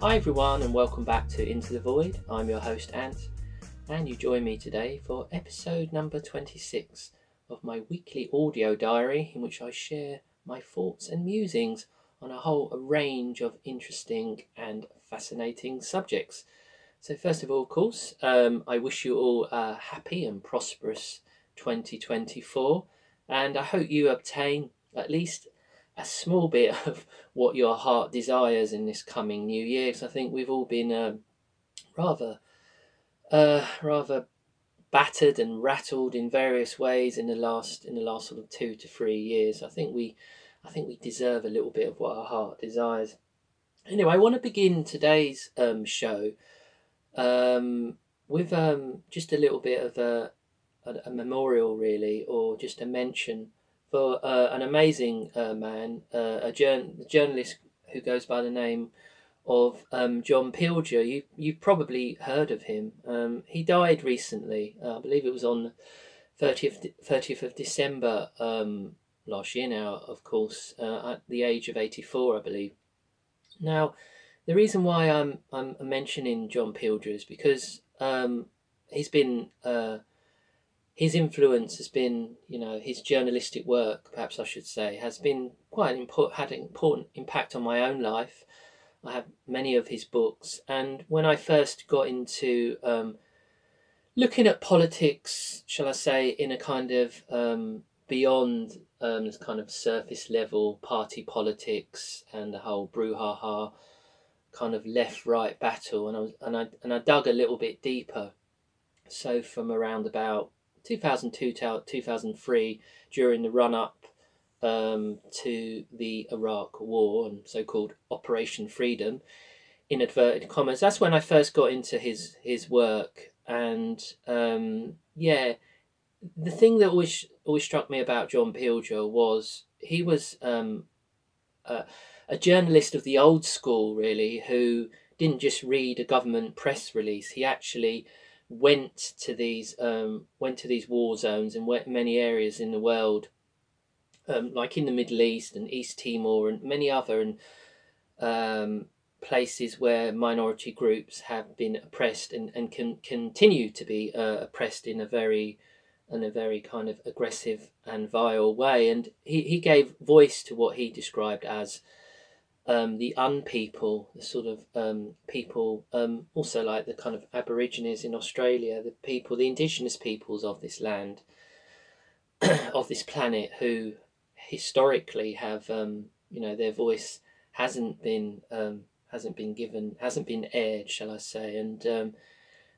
Hi everyone, and welcome back to Into the Void. I'm your host Ant, and you join me today for episode number 26 of my weekly audio diary, in which I share my thoughts and musings on a whole range of interesting and fascinating subjects. So, first of all, of course, um, I wish you all a happy and prosperous 2024, and I hope you obtain at least a small bit of what your heart desires in this coming new year. Because I think we've all been um, rather, uh, rather battered and rattled in various ways in the last in the last sort of two to three years. I think we, I think we deserve a little bit of what our heart desires. Anyway, I want to begin today's um, show um, with um, just a little bit of a, a, a memorial, really, or just a mention for uh, an amazing uh, man, uh, a journalist who goes by the name of um, John Pilger. You you've probably heard of him. Um, he died recently. Uh, I believe it was on thirtieth thirtieth of December um, last year. Now, of course, uh, at the age of eighty four, I believe. Now, the reason why I'm I'm mentioning John Pilger is because um, he's been uh, his influence has been, you know, his journalistic work, perhaps I should say, has been quite an important, had an important impact on my own life. I have many of his books, and when I first got into um, looking at politics, shall I say, in a kind of um, beyond um, this kind of surface level party politics and the whole brouhaha kind of left right battle, and I was, and I and I dug a little bit deeper. So from around about 2002 to 2003 during the run up um, to the Iraq War and so called Operation Freedom, in inverted commas. That's when I first got into his his work, and um, yeah, the thing that always always struck me about John Pilger was he was um, a, a journalist of the old school, really, who didn't just read a government press release. He actually went to these um, went to these war zones in many areas in the world, um, like in the Middle East and East Timor and many other and um, places where minority groups have been oppressed and, and can continue to be uh, oppressed in a very in a very kind of aggressive and vile way. And he, he gave voice to what he described as um, the unpeople, the sort of um, people, um, also like the kind of Aborigines in Australia, the people, the indigenous peoples of this land, of this planet, who historically have, um, you know, their voice hasn't been um, hasn't been given, hasn't been aired, shall I say, and um,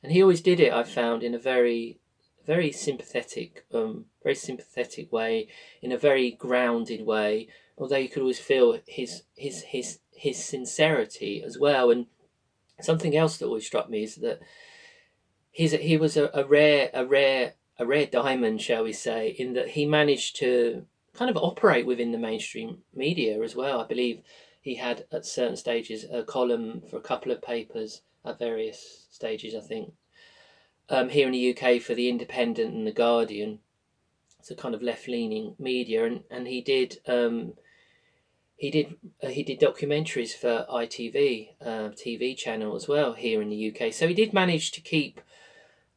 and he always did it. I found in a very very sympathetic, very sympathetic way, in a very grounded way, although you could always feel his his his his sincerity as well. And something else that always struck me is that he's he was a, a rare a rare a rare diamond, shall we say, in that he managed to kind of operate within the mainstream media as well. I believe he had at certain stages a column for a couple of papers at various stages. I think um, here in the UK for the Independent and the Guardian. It's a kind of left leaning media, and and he did. Um, he did uh, he did documentaries for ITV uh, TV channel as well here in the UK. So he did manage to keep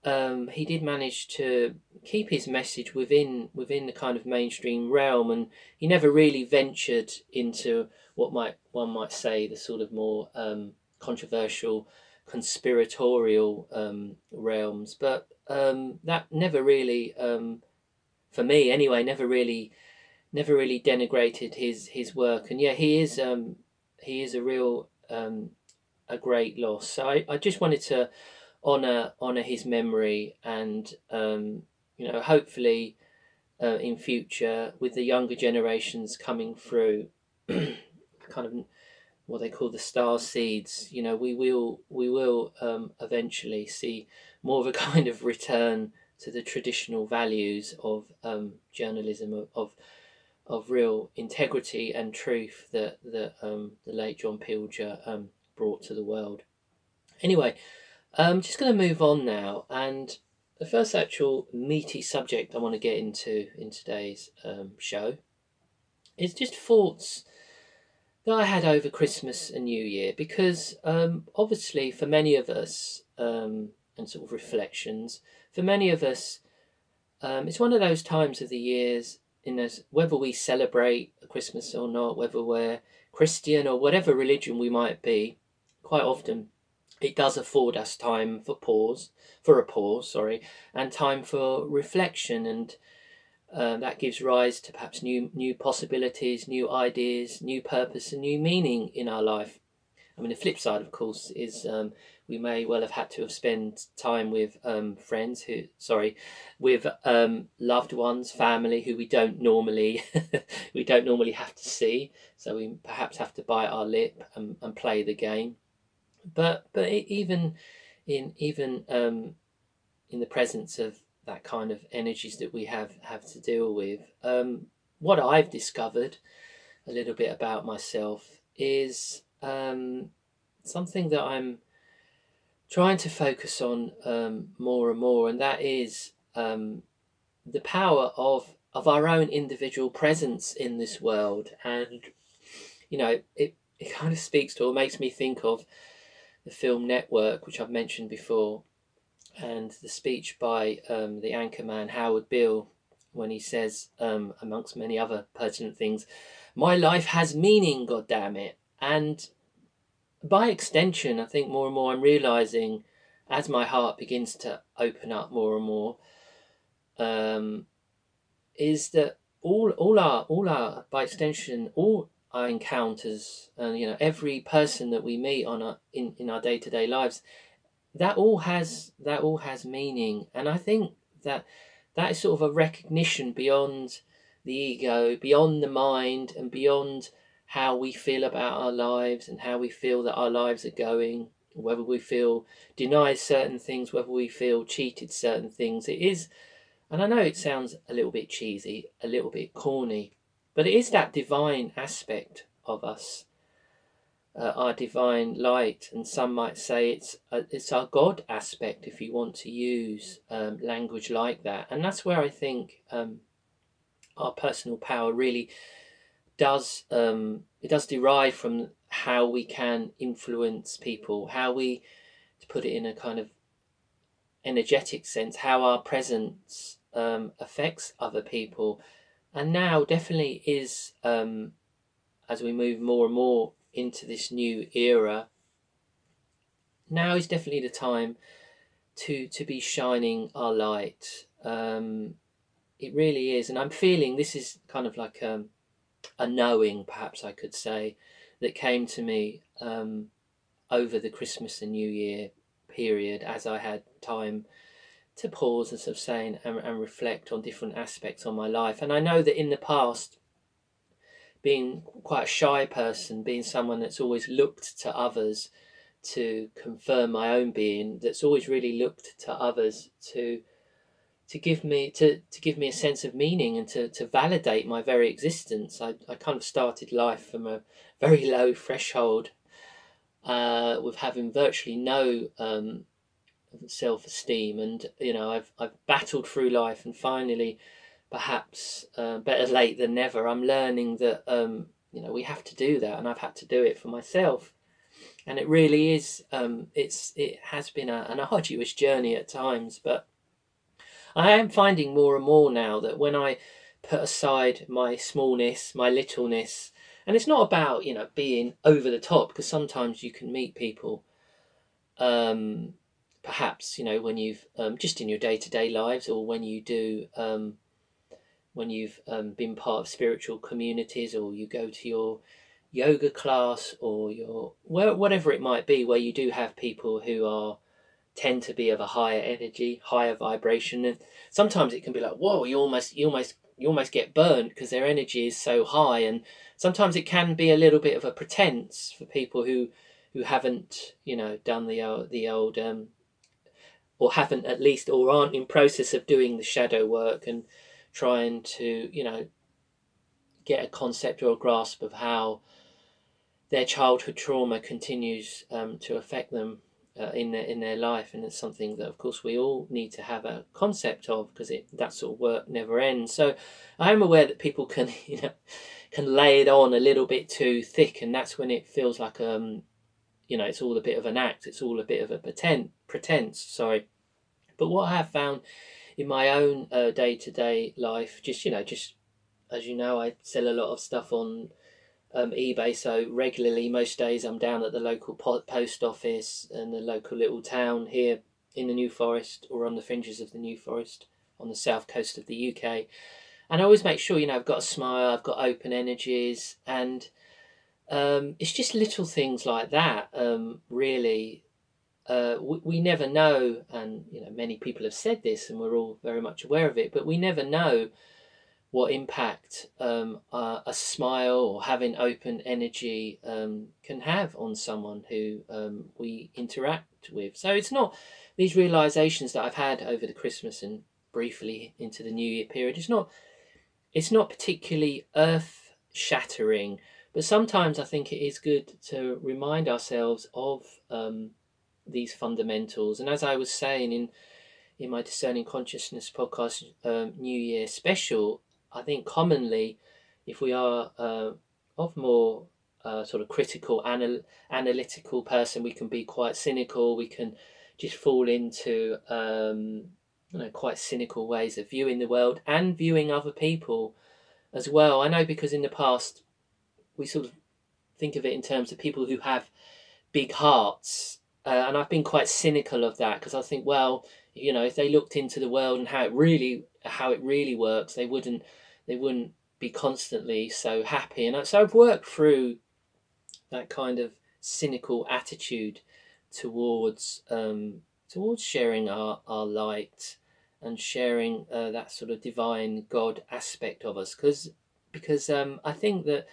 um, he did manage to keep his message within within the kind of mainstream realm, and he never really ventured into what might one might say the sort of more um, controversial conspiratorial um, realms. But um, that never really, um, for me anyway, never really never really denigrated his his work, and yeah, he is um, he is a real um, a great loss. So I, I just wanted to honor honor his memory, and um, you know, hopefully, uh, in future with the younger generations coming through, kind of what they call the star seeds. You know, we will we will um, eventually see more of a kind of return to the traditional values of um, journalism of, of of real integrity and truth that that um, the late John Pilger um, brought to the world. Anyway, I'm just going to move on now, and the first actual meaty subject I want to get into in today's um, show is just thoughts that I had over Christmas and New Year because um, obviously for many of us um, and sort of reflections for many of us um, it's one of those times of the years in as whether we celebrate Christmas or not whether we're Christian or whatever religion we might be quite often it does afford us time for pause for a pause sorry and time for reflection and um, that gives rise to perhaps new new possibilities, new ideas, new purpose, and new meaning in our life. I mean, the flip side, of course, is um, we may well have had to have spent time with um, friends who, sorry, with um, loved ones, family who we don't normally we don't normally have to see. So we perhaps have to bite our lip and, and play the game. But but even in even um, in the presence of that kind of energies that we have have to deal with. Um, what I've discovered a little bit about myself is um, something that I'm trying to focus on um, more and more, and that is um, the power of of our own individual presence in this world. And you know, it it kind of speaks to or makes me think of the film Network, which I've mentioned before and the speech by um, the anchorman Howard Beale when he says, um, amongst many other pertinent things, "My life has meaning, God damn it!" And by extension, I think more and more I'm realizing, as my heart begins to open up more and more, um, is that all all our all our by extension all our encounters and you know every person that we meet on our in, in our day to day lives that all has that all has meaning, and I think that that is sort of a recognition beyond the ego, beyond the mind, and beyond how we feel about our lives and how we feel that our lives are going, whether we feel denied certain things, whether we feel cheated certain things. It is, and I know it sounds a little bit cheesy, a little bit corny, but it is that divine aspect of us uh, our divine light, and some might say it's it's our God aspect if you want to use um, language like that, and that's where I think um, our personal power really does um, it does derive from how we can influence people, how we to put it in a kind of energetic sense, how our presence um, affects other people, and now definitely is um, as we move more and more into this new era, now is definitely the time to to be shining our light. Um, it really is, and I'm feeling this is kind of like um, a knowing, perhaps I could say, that came to me um, over the Christmas and New Year period as I had time to pause, as I've saying, and, and reflect on different aspects of my life. And I know that in the past, being quite a shy person, being someone that's always looked to others to confirm my own being, that's always really looked to others to to give me to, to give me a sense of meaning and to, to validate my very existence. I, I kind of started life from a very low threshold uh, with having virtually no um, self esteem and you know I've I've battled through life and finally perhaps uh, better late than never. I'm learning that um, you know we have to do that, and I've had to do it for myself. And it really is. Um, it's it has been a, an arduous journey at times, but I am finding more and more now that when I put aside my smallness, my littleness, and it's not about you know being over the top because sometimes you can meet people um, perhaps you know when you've um, just in your day-to-day lives or when you do um, when you've um, been part of spiritual communities or you go to your yoga class or your whatever it might be where you do have people who are tend to be of a higher energy higher vibration and sometimes it can be like whoa you almost you almost you almost get burnt because their energy is so high and sometimes it can be a little bit of a pretense for people who who haven't you know done the old the old um or haven't at least or aren't in process of doing the shadow work and trying to, you know, get a concept or a grasp of how their childhood trauma continues um, to affect them. Uh, in their in their life, and it's something that, of course, we all need to have a concept of because it that sort of work never ends. So, I am aware that people can you know can lay it on a little bit too thick, and that's when it feels like um you know it's all a bit of an act, it's all a bit of a pretend pretense. Sorry, but what I have found in my own day to day life, just you know, just as you know, I sell a lot of stuff on um, eBay. So regularly, most days, I'm down at the local post office and the local little town here in the New Forest or on the fringes of the New Forest on the south coast of the UK. And I always make sure, you know, I've got a smile, I've got open energies, and um, it's just little things like that, um, really. Uh, we, we never know, and you know, many people have said this, and we're all very much aware of it, but we never know what impact um, uh, a smile or having open energy um, can have on someone who um, we interact with. So it's not these realizations that I've had over the Christmas and briefly into the New Year period. It's not it's not particularly earth shattering, but sometimes I think it is good to remind ourselves of um, these fundamentals. And as I was saying in in my discerning consciousness podcast um, New Year special, I think commonly, if we are uh, of more uh, sort of critical, anal- analytical person, we can be quite cynical. We can just fall into um, you know, quite cynical ways of viewing the world and viewing other people as well. I know because in the past we sort of think of it in terms of people who have big hearts, uh, and I've been quite cynical of that because I think, well, you know, if they looked into the world and how it really how it really works, they wouldn't they wouldn't be constantly so happy. And so I've worked through that kind of cynical attitude towards um, towards sharing our, our light and sharing uh, that sort of divine God aspect of us because because um, I think that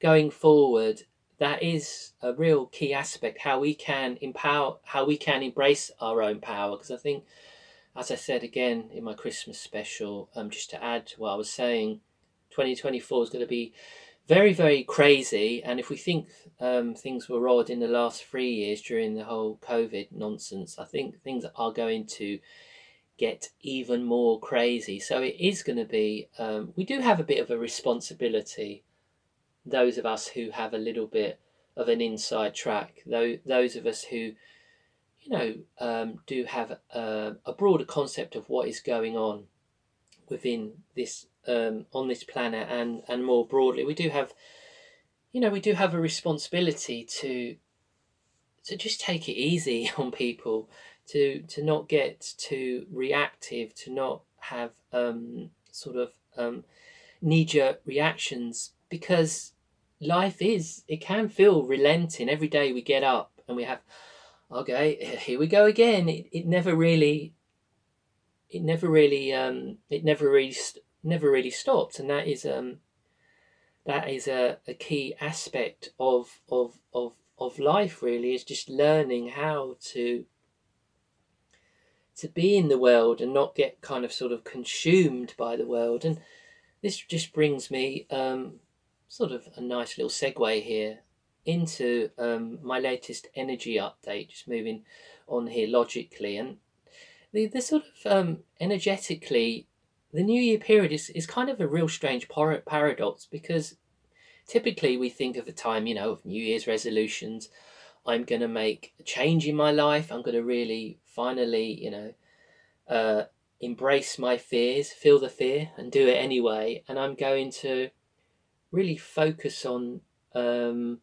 going forward that is a real key aspect how we can empower how we can embrace our own power because I think as I said again in my Christmas special, um, just to add to what I was saying, 2024 is going to be very, very crazy. And if we think um, things were odd in the last three years during the whole COVID nonsense, I think things are going to get even more crazy. So it is going to be, um, we do have a bit of a responsibility, those of us who have a little bit of an inside track, though those of us who you know, um, do have a, a, broader concept of what is going on within this um, on this planet and and more broadly, we do have, you know, we do have a responsibility to to just take it easy on people, to to not get too reactive, to not have um, sort of um, knee jerk reactions because life is it can feel relenting. Every day we get up and we have okay, here we go again. It, it never really, it never really, um, it never really, never really stopped, and that is um, that is a, a key aspect of of of of life. Really, is just learning how to to be in the world and not get kind of sort of consumed by the world. And this just brings me um, sort of a nice little segue here into um, my latest energy update, just moving on here logically. And the, the sort of um, energetically, the New Year period is, is kind of a real strange par- paradox because typically we think of the time, you know, of New Year's resolutions. I'm going to make a change in my life. I'm going to really finally, you know, uh, embrace my fears, feel the fear, and do it anyway. And I'm going to really focus on um,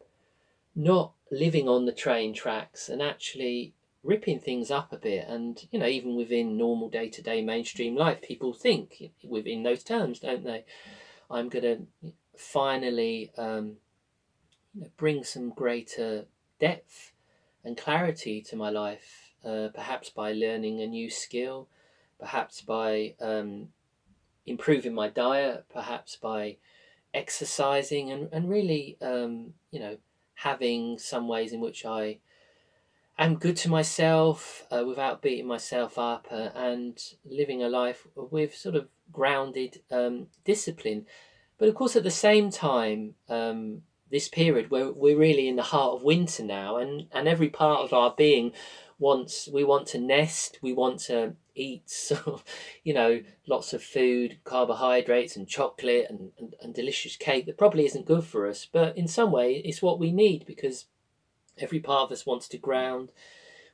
not living on the train tracks and actually ripping things up a bit. And you know even within normal day-to-day mainstream life people think within those terms don't they? I'm going to finally um, you know, bring some greater depth and clarity to my life uh, perhaps by learning a new skill perhaps by um, improving my diet perhaps by exercising and, and really um, you know having some ways in which I am good to myself uh, without beating myself up uh, and living a life with sort of grounded um, discipline. But of course, at the same time, um, this period where we're really in the heart of winter now, and, and every part of our being wants we want to nest, we want to eat, so, you know, lots of food, carbohydrates, and chocolate, and, and, and delicious cake that probably isn't good for us. But in some way, it's what we need because every part of us wants to ground.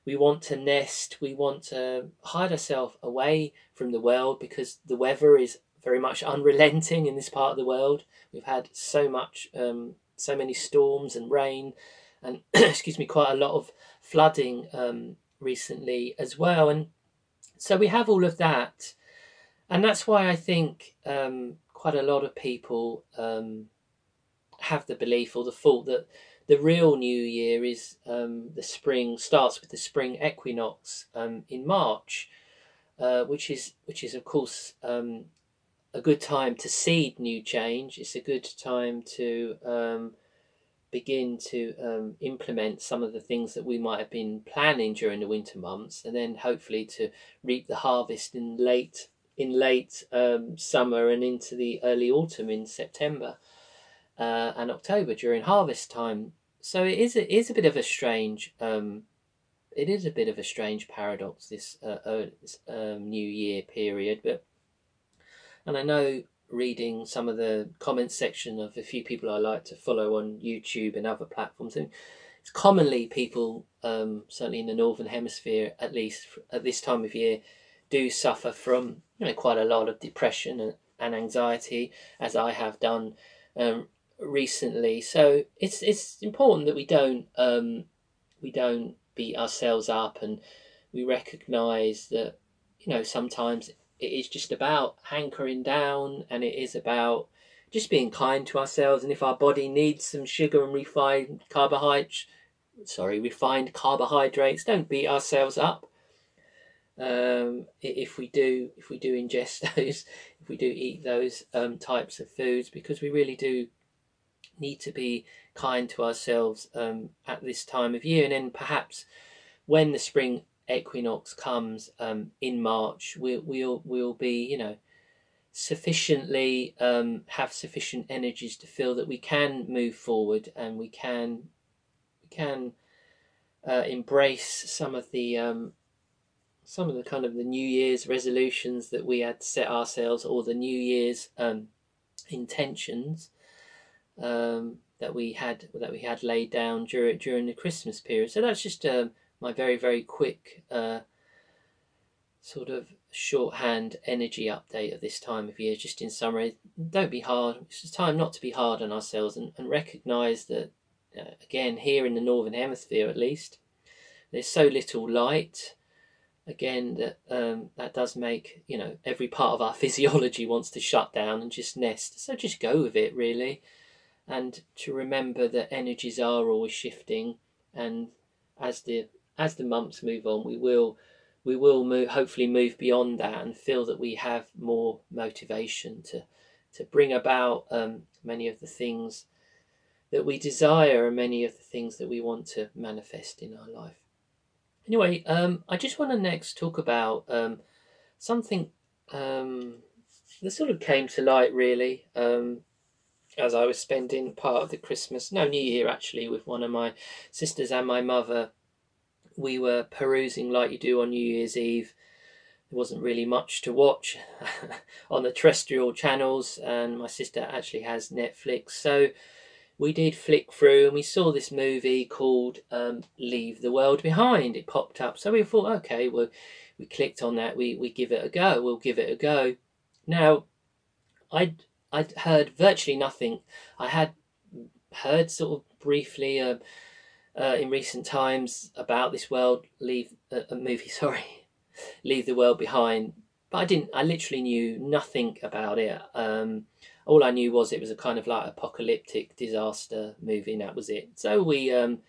We want to nest. We want to hide ourselves away from the world because the weather is very much unrelenting in this part of the world. We've had so much, um, so many storms and rain, and excuse me, quite a lot of flooding um, recently as well. And so we have all of that, and that's why I think um, quite a lot of people um, have the belief or the thought that the real new year is um, the spring starts with the spring equinox um, in March, uh, which is which is of course um, a good time to seed new change. It's a good time to um, begin to um, implement some of the things that we might have been planning during the winter months, and then hopefully to reap the harvest in late in late um, summer and into the early autumn in September uh, and October during harvest time. So it is a, is a bit of a strange um, it is a bit of a strange paradox this, uh, uh, this um, New Year period, but and I know reading some of the comments section of a few people I like to follow on YouTube and other platforms, and it's commonly people, um, certainly in the northern hemisphere, at least at this time of year, do suffer from you know quite a lot of depression and, and anxiety, as I have done um, recently. So it's it's important that we don't um, we don't beat ourselves up and we recognise that you know sometimes it is just about hankering down and it is about just being kind to ourselves and if our body needs some sugar and refined carbohydrates sorry refined carbohydrates don't beat ourselves up. Um, if we do if we do ingest those if we do eat those um, types of foods because we really do need to be kind to ourselves um, at this time of year and then perhaps when the spring equinox comes um, in March, we'll we'll we'll be you know sufficiently um, have sufficient energies to feel that we can move forward and we can we can uh, embrace some of the um, some of the kind of the New Year's resolutions that we had set ourselves or the New Year's um, intentions um, that we had that we had laid down during during the Christmas period. So that's just um, my very very quick uh, sort of shorthand energy update of this time of year. Just in summary, don't be hard. It's time not to be hard on ourselves and, and recognise that uh, again here in the northern hemisphere at least, there's so little light. Again, that um, that does make you know every part of our physiology wants to shut down and just nest. So just go with it, really, and to remember that energies are always shifting, and as the as the months move on, we will we will move, hopefully move beyond that and feel that we have more motivation to to bring about um, many of the things that we desire and many of the things that we want to manifest in our life. Anyway, um, I just want to next talk about um, something um, that sort of came to light really um, as I was spending part of the Christmas, no, New Year actually, with one of my sisters and my mother we were perusing like you do on New Year's Eve. There wasn't really much to watch on the terrestrial channels, and my sister actually has Netflix. So we did flick through and we saw this movie called um, Leave the World Behind. It popped up. So we thought, okay, well, we clicked on that. We, we give it a go. We'll give it a go. Now, I'd, I'd heard virtually nothing. I had heard sort of briefly. Uh, uh, in recent times about this world, leave uh, a movie, sorry, leave the world behind. But I didn't. I literally knew nothing about it. Um, all I knew was it was a kind of like apocalyptic disaster movie, and that was it. So we, um,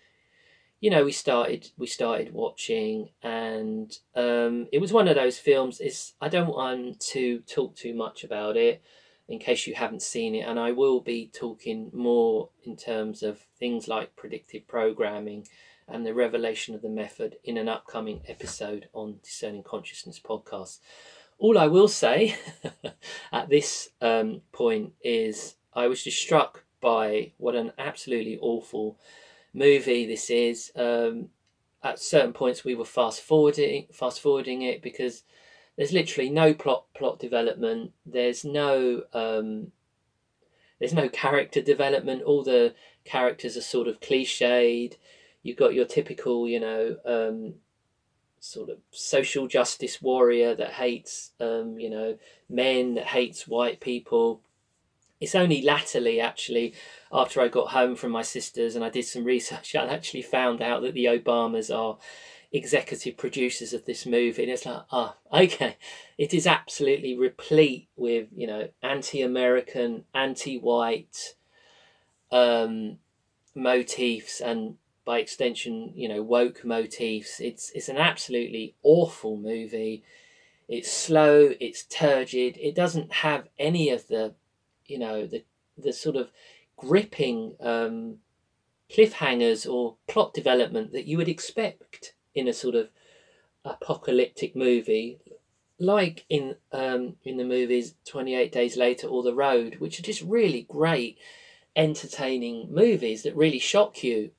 you know, we started we started watching, and um, it was one of those films. It's I don't want to talk too much about it in case you haven't seen it. And I will be talking more in terms of things like predictive programming and the revelation of the method in an upcoming episode on Discerning Consciousness podcast. All I will say at this um, point is I was just struck by what an absolutely awful movie this is. Um, at certain points we were fast forwarding fast forwarding it because there's literally no plot plot development. There's no um, there's no character development. All the characters are sort of cliched. You've got your typical, you know, um, sort of social justice warrior that hates, um, you know, men, that hates white people. It's only latterly, actually, after I got home from my sisters and I did some research, I actually found out that the Obamas are executive producers of this movie. And it's like, ah, oh, okay. It is absolutely replete with, you know, anti American, anti white um, motifs and by extension, you know, woke motifs. It's it's an absolutely awful movie. It's slow, it's turgid, it doesn't have any of the you know, the the sort of gripping um, cliffhangers or plot development that you would expect in a sort of apocalyptic movie, like in um, in the movies Twenty Eight Days Later or The Road, which are just really great, entertaining movies that really shock you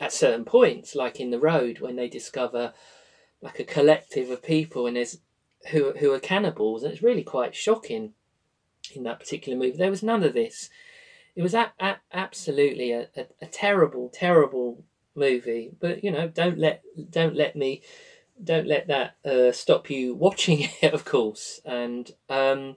at certain points, like in The Road when they discover like a collective of people and there's who who are cannibals, and it's really quite shocking in that particular movie. There was none of this. It was a, a, absolutely a, a, a terrible, terrible movie. But you know, don't let don't let me don't let that uh, stop you watching it, of course. And um,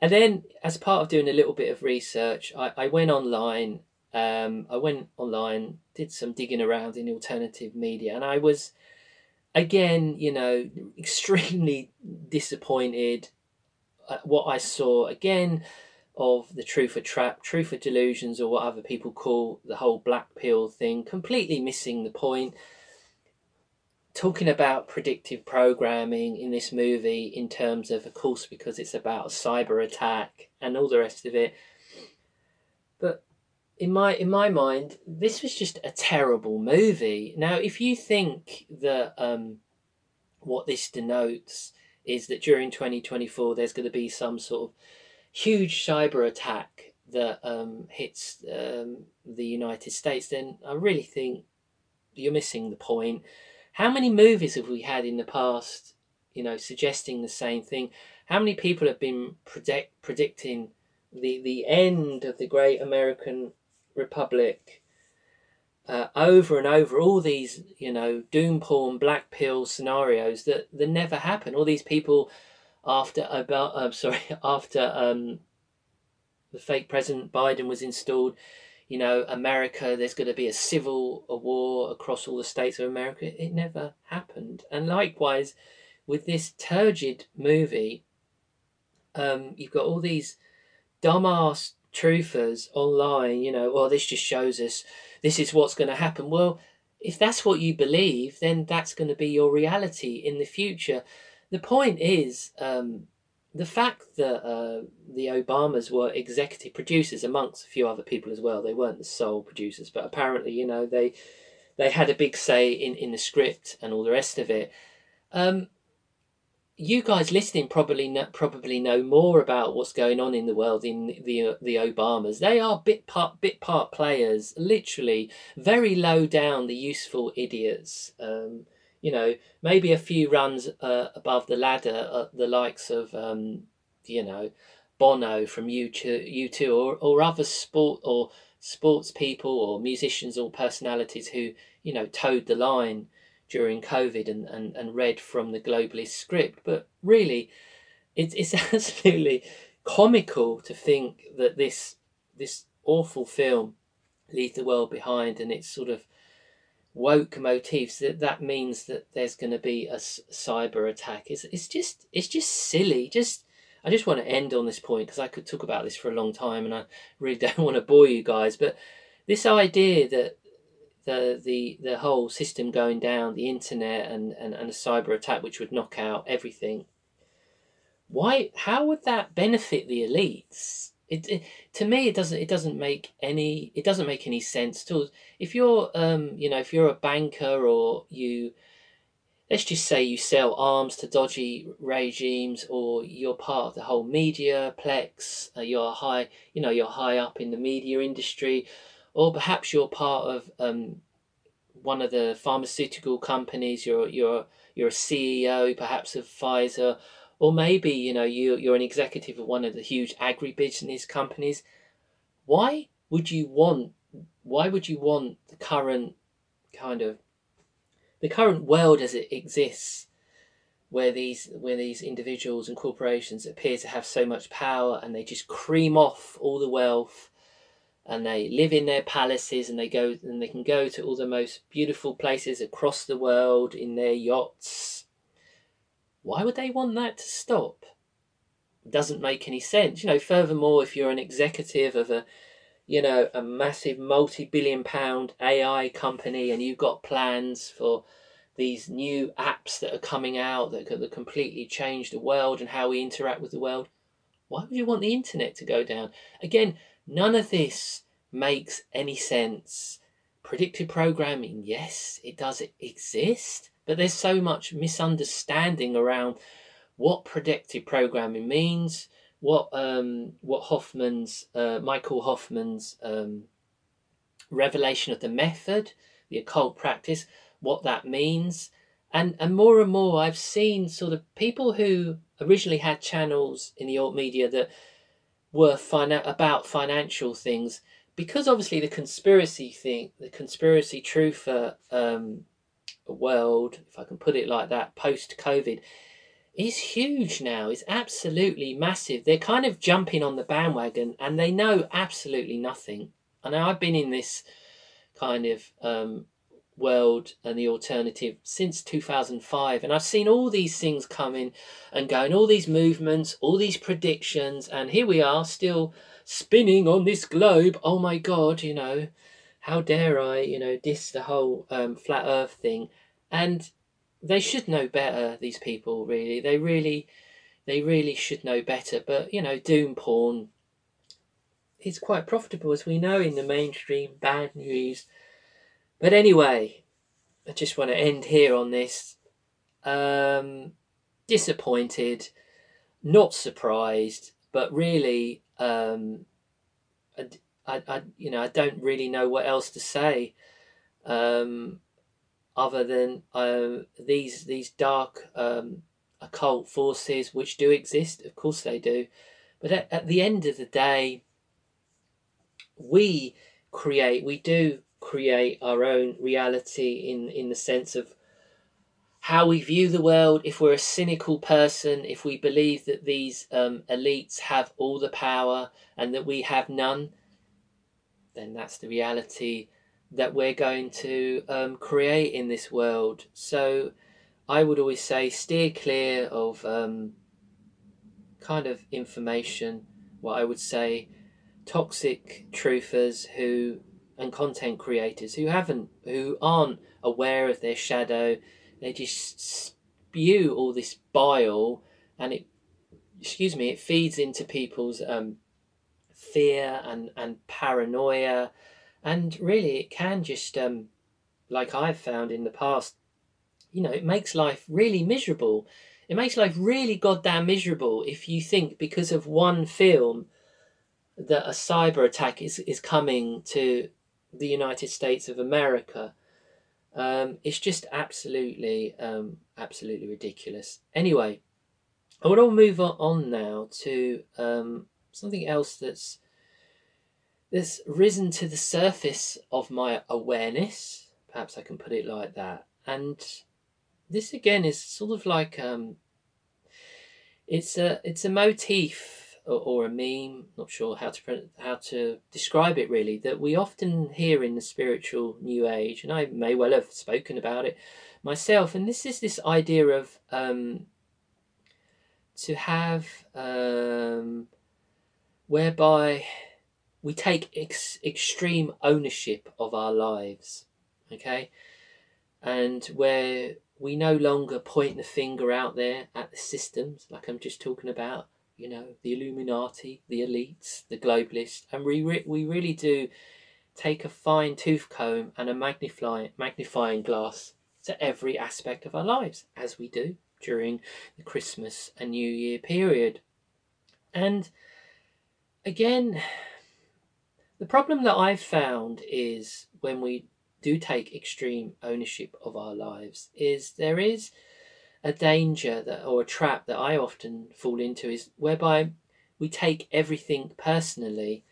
and then, as part of doing a little bit of research, I, I went online. Um, I went online, did some digging around in alternative media, and I was again, you know, extremely disappointed at what I saw. Again, of the truther trap, truth or delusions, or what other people call the whole black pill thing, completely missing the point. Talking about predictive programming in this movie, in terms of, of course, because it's about a cyber attack and all the rest of it. But in my in my mind, this was just a terrible movie. Now, if you think that um, what this denotes is that during 2024 there's going to be some sort of huge cyber attack that um, hits um, the United States, then I really think you're missing the point. How many movies have we had in the past, you know, suggesting the same thing? How many people have been predict, predicting the, the end of the great American Republic uh, over and over? All these, you know, doom porn, black pill scenarios that, that never happen. All these people after about I'm sorry after um, the fake President Biden was installed, you know, America there's going to be a civil a war across all the states of America. It never happened, and likewise with this turgid movie, um, you've got all these dumbass truthers online. You know, well this just shows us this is what's going to happen. Well. If that's what you believe, then that's going to be your reality in the future the point is um, the fact that uh, the Obamas were executive producers amongst a few other people as well. They weren't the sole producers, but apparently, you know, they they had a big say in, in the script and all the rest of it. Um, you guys listening probably know, probably know more about what's going on in the world in the the Obamas. They are bit part bit part players, literally very low down the useful idiots. Um, you know, maybe a few runs uh, above the ladder, uh, the likes of, um, you know, Bono from U2, U2 or, or other sport or sports people or musicians or personalities who, you know, towed the line during COVID and, and, and read from the globalist script. But really, it's, it's absolutely comical to think that this this awful film leaves the world behind and it's sort of woke motifs that that means that there's going to be a cyber attack. It's, it's just it's just silly. Just i just want to end on this point because i could talk about this for a long time and i really don't want to bore you guys but this idea that the the the whole system going down the internet and and, and a cyber attack which would knock out everything why how would that benefit the elites it, it, to me it doesn't it doesn't make any it doesn't make any sense to if you're um you know if you're a banker or you let's just say you sell arms to dodgy regimes or you're part of the whole media plex uh, you're high you know you're high up in the media industry or perhaps you're part of um one of the pharmaceutical companies, you're you're you're a CEO perhaps of Pfizer, or maybe you know you you're an executive of one of the huge agribusiness companies. Why would you want? Why would you want the current kind of the current world as it exists, where these where these individuals and corporations appear to have so much power and they just cream off all the wealth and they live in their palaces and they go and they can go to all the most beautiful places across the world in their yachts. Why would they want that to stop? It doesn't make any sense. You know, furthermore, if you're an executive of a you know, a massive multi-billion pound AI company and you've got plans for these new apps that are coming out that could completely change the world and how we interact with the world, why would you want the internet to go down? Again, None of this makes any sense. Predictive programming, yes, it does exist, but there's so much misunderstanding around what predictive programming means, what um, what Hoffman's uh, Michael Hoffman's um, revelation of the method, the occult practice, what that means, and and more and more I've seen sort of people who originally had channels in the alt media that were fina- about financial things. Because obviously the conspiracy thing, the conspiracy truther um, world, if I can put it like that, post COVID, is huge now. It's absolutely massive. They're kind of jumping on the bandwagon and they know absolutely nothing. And I've been in this kind of um, world and the alternative since 2005 and i've seen all these things coming and going all these movements all these predictions and here we are still spinning on this globe oh my god you know how dare i you know diss the whole um, flat earth thing? And they should know better these people really. They really they really should know better. But you know doom porn is quite profitable as we know in the mainstream bad news. But anyway, I just want to end here on this. Um, disappointed, not surprised, but really, um, I, I, you know, I don't really know what else to say, um, other than uh, these these dark um, occult forces, which do exist. Of course, they do. But at, at the end of the day, we create. We do create our own reality in in the sense of how we view the world if we're a cynical person if we believe that these um, elites have all the power and that we have none then that's the reality that we're going to um, create in this world. So i would always say steer clear of um, kind of information what i would say toxic truthers who and content creators who haven't who aren't aware of their shadow. They just spew all this bile and it excuse me it feeds into people's um, fear and and paranoia and really it can just um, like i've found in the past you know it makes life really miserable it makes life really goddamn miserable if you think because of one film that a cyber attack is, is coming to the United States of America. Um, it's just absolutely, um, absolutely ridiculous. Anyway, I want to move on now to um, something else that's that's risen to the surface of my awareness. Perhaps I can put it like that. And this again is sort of like um, it's a it's a motif or, or a meme, not sure how to how to describe it really, that we often hear in the spiritual new age, and I may well have spoken about it myself. And this is this idea of um, to have um, whereby we take ex- extreme ownership of our lives, okay, and where we no longer point the finger out there at the systems, like I'm just talking about, you know, the Illuminati, the elites, the globalists, and we re- we really do take a fine tooth comb and a magnifying magnifying glass to every aspect of our lives, as we do during the Christmas and New Year period. And again, the problem that I've found is when we do take extreme ownership of our lives is there is a danger that or a trap that I often fall into is whereby we take everything personally.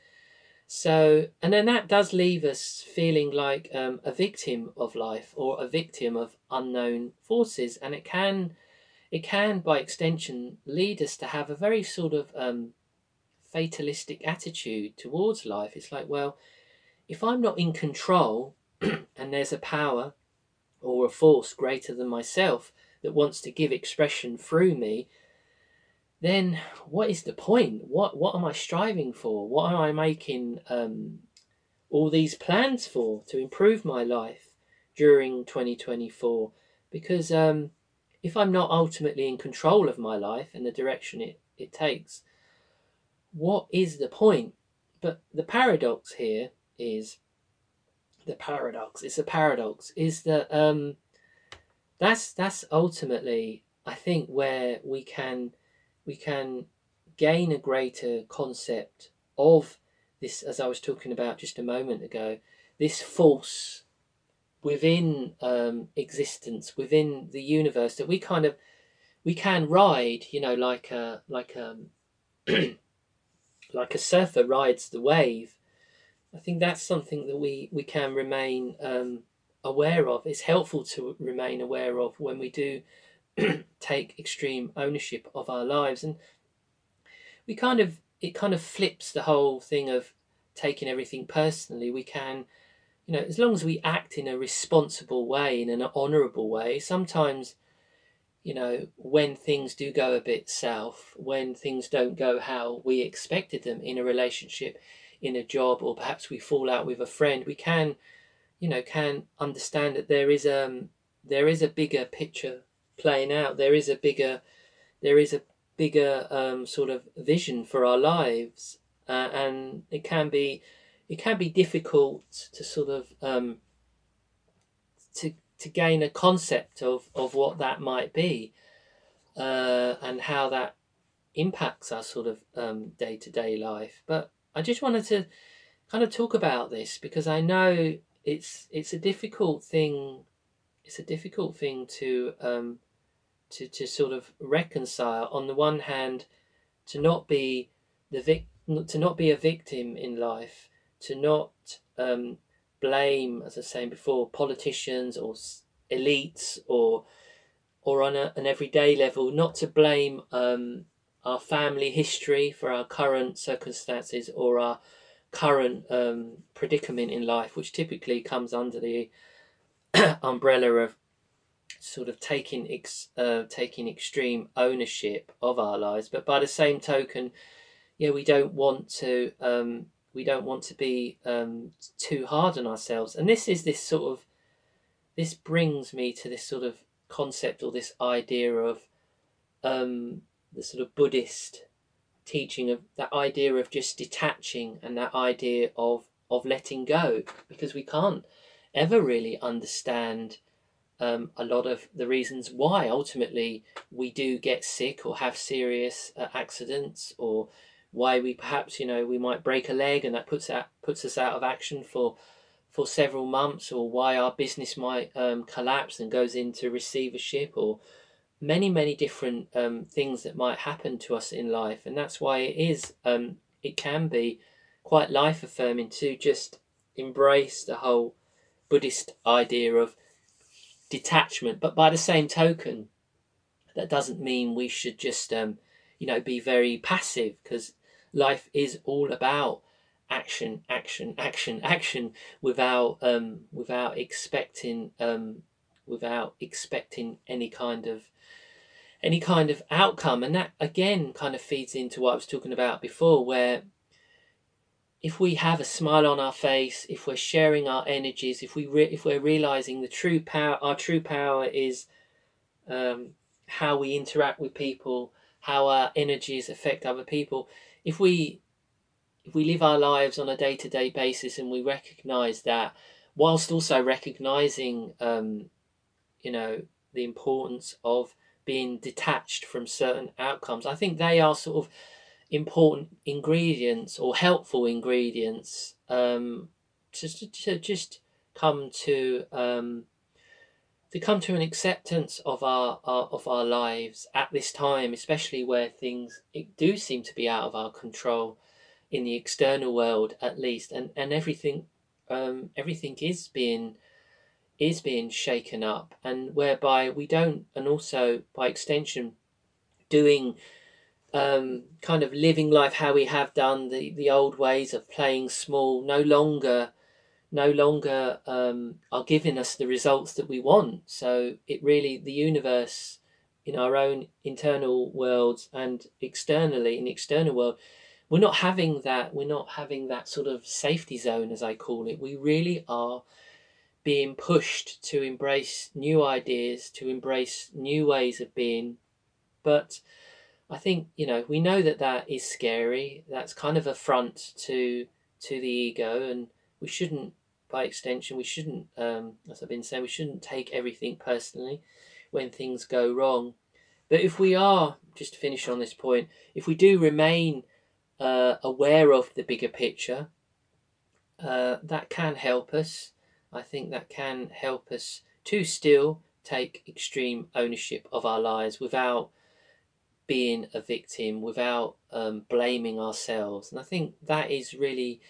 So, and then that does leave us feeling like um, a victim of life or a victim of unknown forces, and it can, it can by extension lead us to have a very sort of um, fatalistic attitude towards life. It's like, well, if I'm not in control, and there's a power or a force greater than myself that wants to give expression through me, then what is the point? What what am I striving for? What am I making um, all these plans for to improve my life during 2024? Because um, if I'm not ultimately in control of my life and the direction it, it takes, what is the point? But the paradox here is the paradox. It's a paradox. Is that um, that's that's ultimately I think where we can we can gain a greater concept of this, as I was talking about just a moment ago, this force within um, existence, within the universe that we kind of we can ride, you know, like a like um like a surfer rides the wave, I think that's something that we, we can remain um, aware of. It's helpful to remain aware of when we do take extreme ownership of our lives. And we kind of, it kind of flips the whole thing of taking everything personally. We can, you know, as long as we act in a responsible way, in an honourable way, sometimes, you know, when things do go a bit south, when things don't go how we expected them in a relationship, in a job or perhaps we fall out with a friend we can you know can understand that there is um there is a bigger picture playing out. There is a bigger there is a bigger um sort of vision for our lives. Uh, and it can be it can be difficult to sort of um to to gain a concept of of what that might be uh and how that impacts our sort of um day-to-day life but I just wanted to kind of talk about this because I know it's it's a difficult thing. It's a difficult thing to um, to to sort of reconcile. On the one hand, to not be the vic- to not be a victim in life, to not um, blame, as I was saying before, politicians or elites or or on a, an everyday level, not to blame um, our family history, for our current circumstances, or our current um, predicament in life, which typically comes under the umbrella of sort of taking ex, uh, taking extreme ownership of our lives. But by the same token, yeah, we don't want to um, we don't want to be um, too hard on ourselves. And this is this sort of this brings me to this sort of concept or this idea of um, the sort of Buddhist teaching of that idea of just detaching and that idea of of letting go because we can't ever really understand um, a lot of the reasons why ultimately we do get sick or have serious uh, accidents or why we perhaps you know we might break a leg and that puts out puts us out of action for for several months or why our business might um, collapse and goes into receivership or many many different um, things that might happen to us in life. And that's why it is um, it can be quite life affirming to just embrace the whole buddhist idea of detachment. But by the same token that doesn't mean we should just um, you know be very passive because life is all about action action action action without um without expecting um without expecting any kind of any kind of outcome. And that again kind of feeds into what I was talking about before, where if we have a smile on our face, if we're sharing our energies, if we re- if we're realizing the true power, our true power is um, how we interact with people, how our energies affect other people. If we if we live our lives on a day to day basis and we recognize that, whilst also recognizing, um, you know, the importance of being detached from certain outcomes. I think they are sort of important ingredients or helpful ingredients um, to, to just come to um, to come to an acceptance of our, our of our lives at this time, especially where things do seem to be out of our control in the external world, at least, and and everything um, everything is being is being shaken up, and whereby we don't, and also by extension, doing um, kind of living life how we have done the the old ways of playing small, no longer no longer um, are giving us the results that we want. So it really, the universe in our own internal worlds and externally in the external world, we're not having that, we're not having that sort of safety zone, as I call it. We really are being pushed to embrace new ideas, to embrace new ways of being. But I think, you know, we know that that is scary. That's kind of a front to to the ego and we shouldn't by extension, we shouldn't, um, as I've been saying, we shouldn't take everything personally when things go wrong. But if we are, just to finish on this point, if we do remain uh, aware of the bigger picture, uh, that can help us. I think that can help us to still take extreme ownership of our lives without being a victim, without um, blaming ourselves. And I think that is really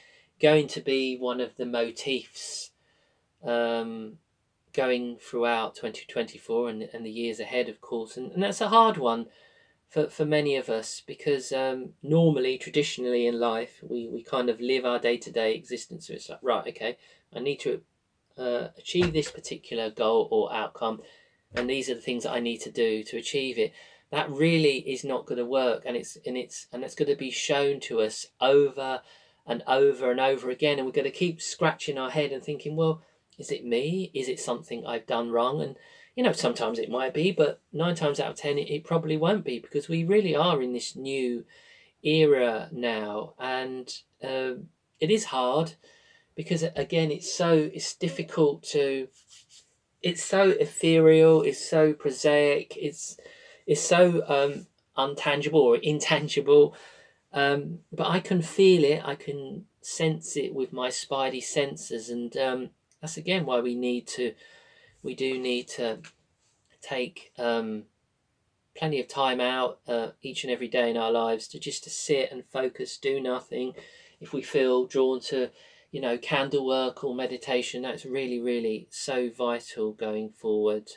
going to be one of the motifs um, going throughout 2024 and, and the years ahead, of course. And, and that's a hard one for, for many of us because um, normally, traditionally in life, we, we kind of live our day to day existence. So it's like, right, okay, I need to uh, achieve this particular goal or outcome, and these are the things that I need to do to achieve it. That really is not going to work, and it's and it's and it's going to be shown to us over and over and over again. And we're going to keep scratching our head and thinking, well, is it me? Is it something I've done wrong? And, you know, sometimes it might be, but nine times out of ten, it, it probably won't be because we really are in this new era now. And um, it is hard because, again, it's so, it's difficult to, it's so ethereal, it's so prosaic, it's, it's so um, untangible or intangible um, but I can feel it, I can sense it with my spidey senses, and um, that's again why we need to, we do need to take um, plenty of time out uh, each and every day in our lives to just to sit and focus, do nothing. If we feel drawn to, you know, candle work or meditation, that's really, really so vital going forward.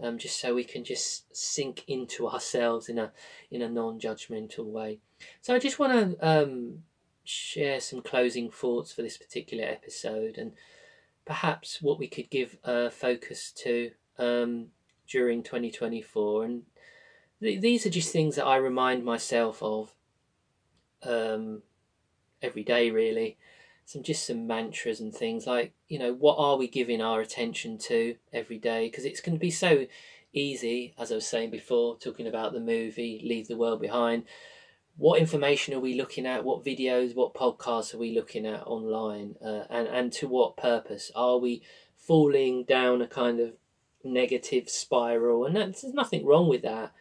Um, just so we can just sink into ourselves in a in a non-judgmental way. So I just want to um, share some closing thoughts for this particular episode and perhaps what we could give a focus to um, during 2024. And th- these are just things that I remind myself of um, every day, really. Some just some mantras and things like, you know, what are we giving our attention to every day? Because it's going to be so easy, as I was saying before, talking about the movie Leave the World Behind what information are we looking at? What videos, what podcasts are we looking at online? Uh, and, and to what purpose? Are we falling down a kind of negative spiral? And there's nothing wrong with that.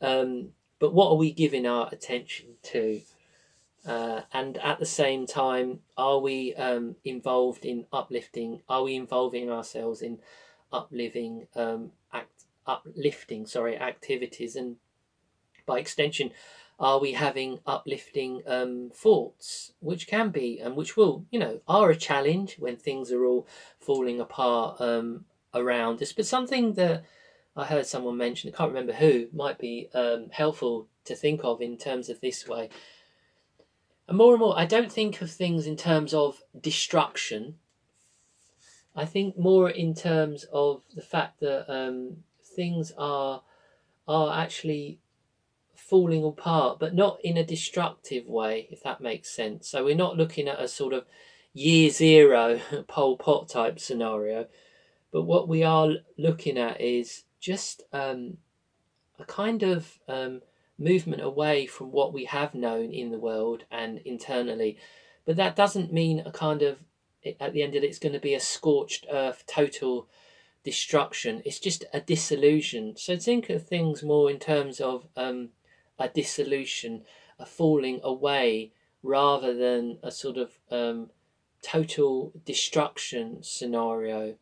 Um, but what are we giving our attention to? Uh, and at the same time, are we um, involved in uplifting? Are we involving ourselves in uplifting, um, act, uplifting, sorry, activities, and by extension, are we having uplifting um, thoughts, which can be and which will, you know, are a challenge when things are all falling apart um, around us, but something that I heard someone mention, I can't remember who, might be um, helpful to think of in terms of this way. And more and more, I don't think of things in terms of destruction. I think more in terms of the fact that um, things are are actually falling apart, but not in a destructive way, if that makes sense. So we're not looking at a sort of year zero Pol Pot type scenario, but what we are looking at is just um, a kind of um, movement away from what we have known in the world and internally. But that doesn't mean a kind of, at the end of it, it's going to be a scorched earth, total destruction. It's just a disillusion. So think of things more in terms of um, a dissolution, a falling away, rather than a sort of um, total destruction scenario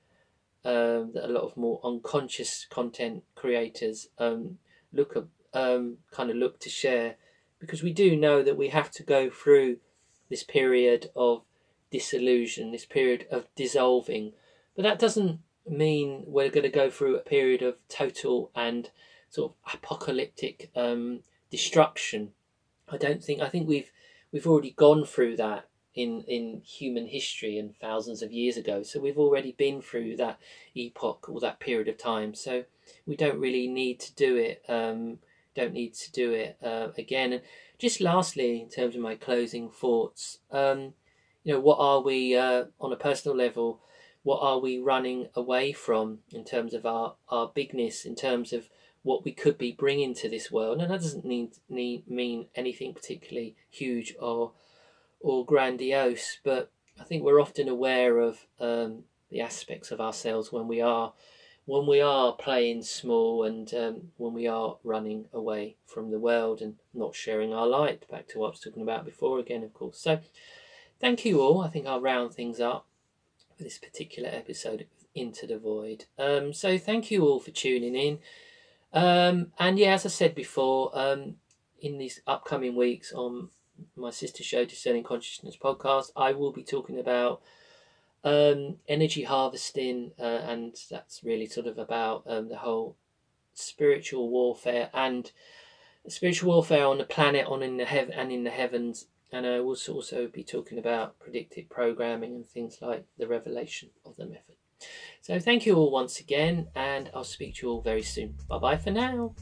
um, that a lot of more unconscious content creators um, look at, um, kind of look to share, because we do know that we have to go through this period of disillusion, this period of dissolving, but that doesn't mean we're going to go through a period of total and sort of apocalyptic um, destruction. I don't think. I think we've we've already gone through that in in human history and thousands of years ago. So we've already been through that epoch or that period of time. So we don't really need to do it. Um, don't need to do it uh, again. And just lastly, in terms of my closing thoughts, um, you know, what are we uh, on a personal level? What are we running away from in terms of our our bigness? In terms of what we could be bringing to this world, and that doesn't need, need mean anything particularly huge or or grandiose, but I think we're often aware of um, the aspects of ourselves when we are when we are playing small and um, when we are running away from the world and not sharing our light. Back to what I was talking about before again, of course. So, thank you all. I think I'll round things up for this particular episode Into the Void. Um, so, thank you all for tuning in. Um, and yeah, as I said before, um, in these upcoming weeks on my sister show, Discerning Consciousness podcast, I will be talking about um, energy harvesting, uh, and that's really sort of about um, the whole spiritual warfare and spiritual warfare on the planet, on in the heaven and in the heavens. And I will also be talking about predictive programming and things like the revelation of the method. So thank you all once again, and I'll speak to you all very soon. Bye bye for now.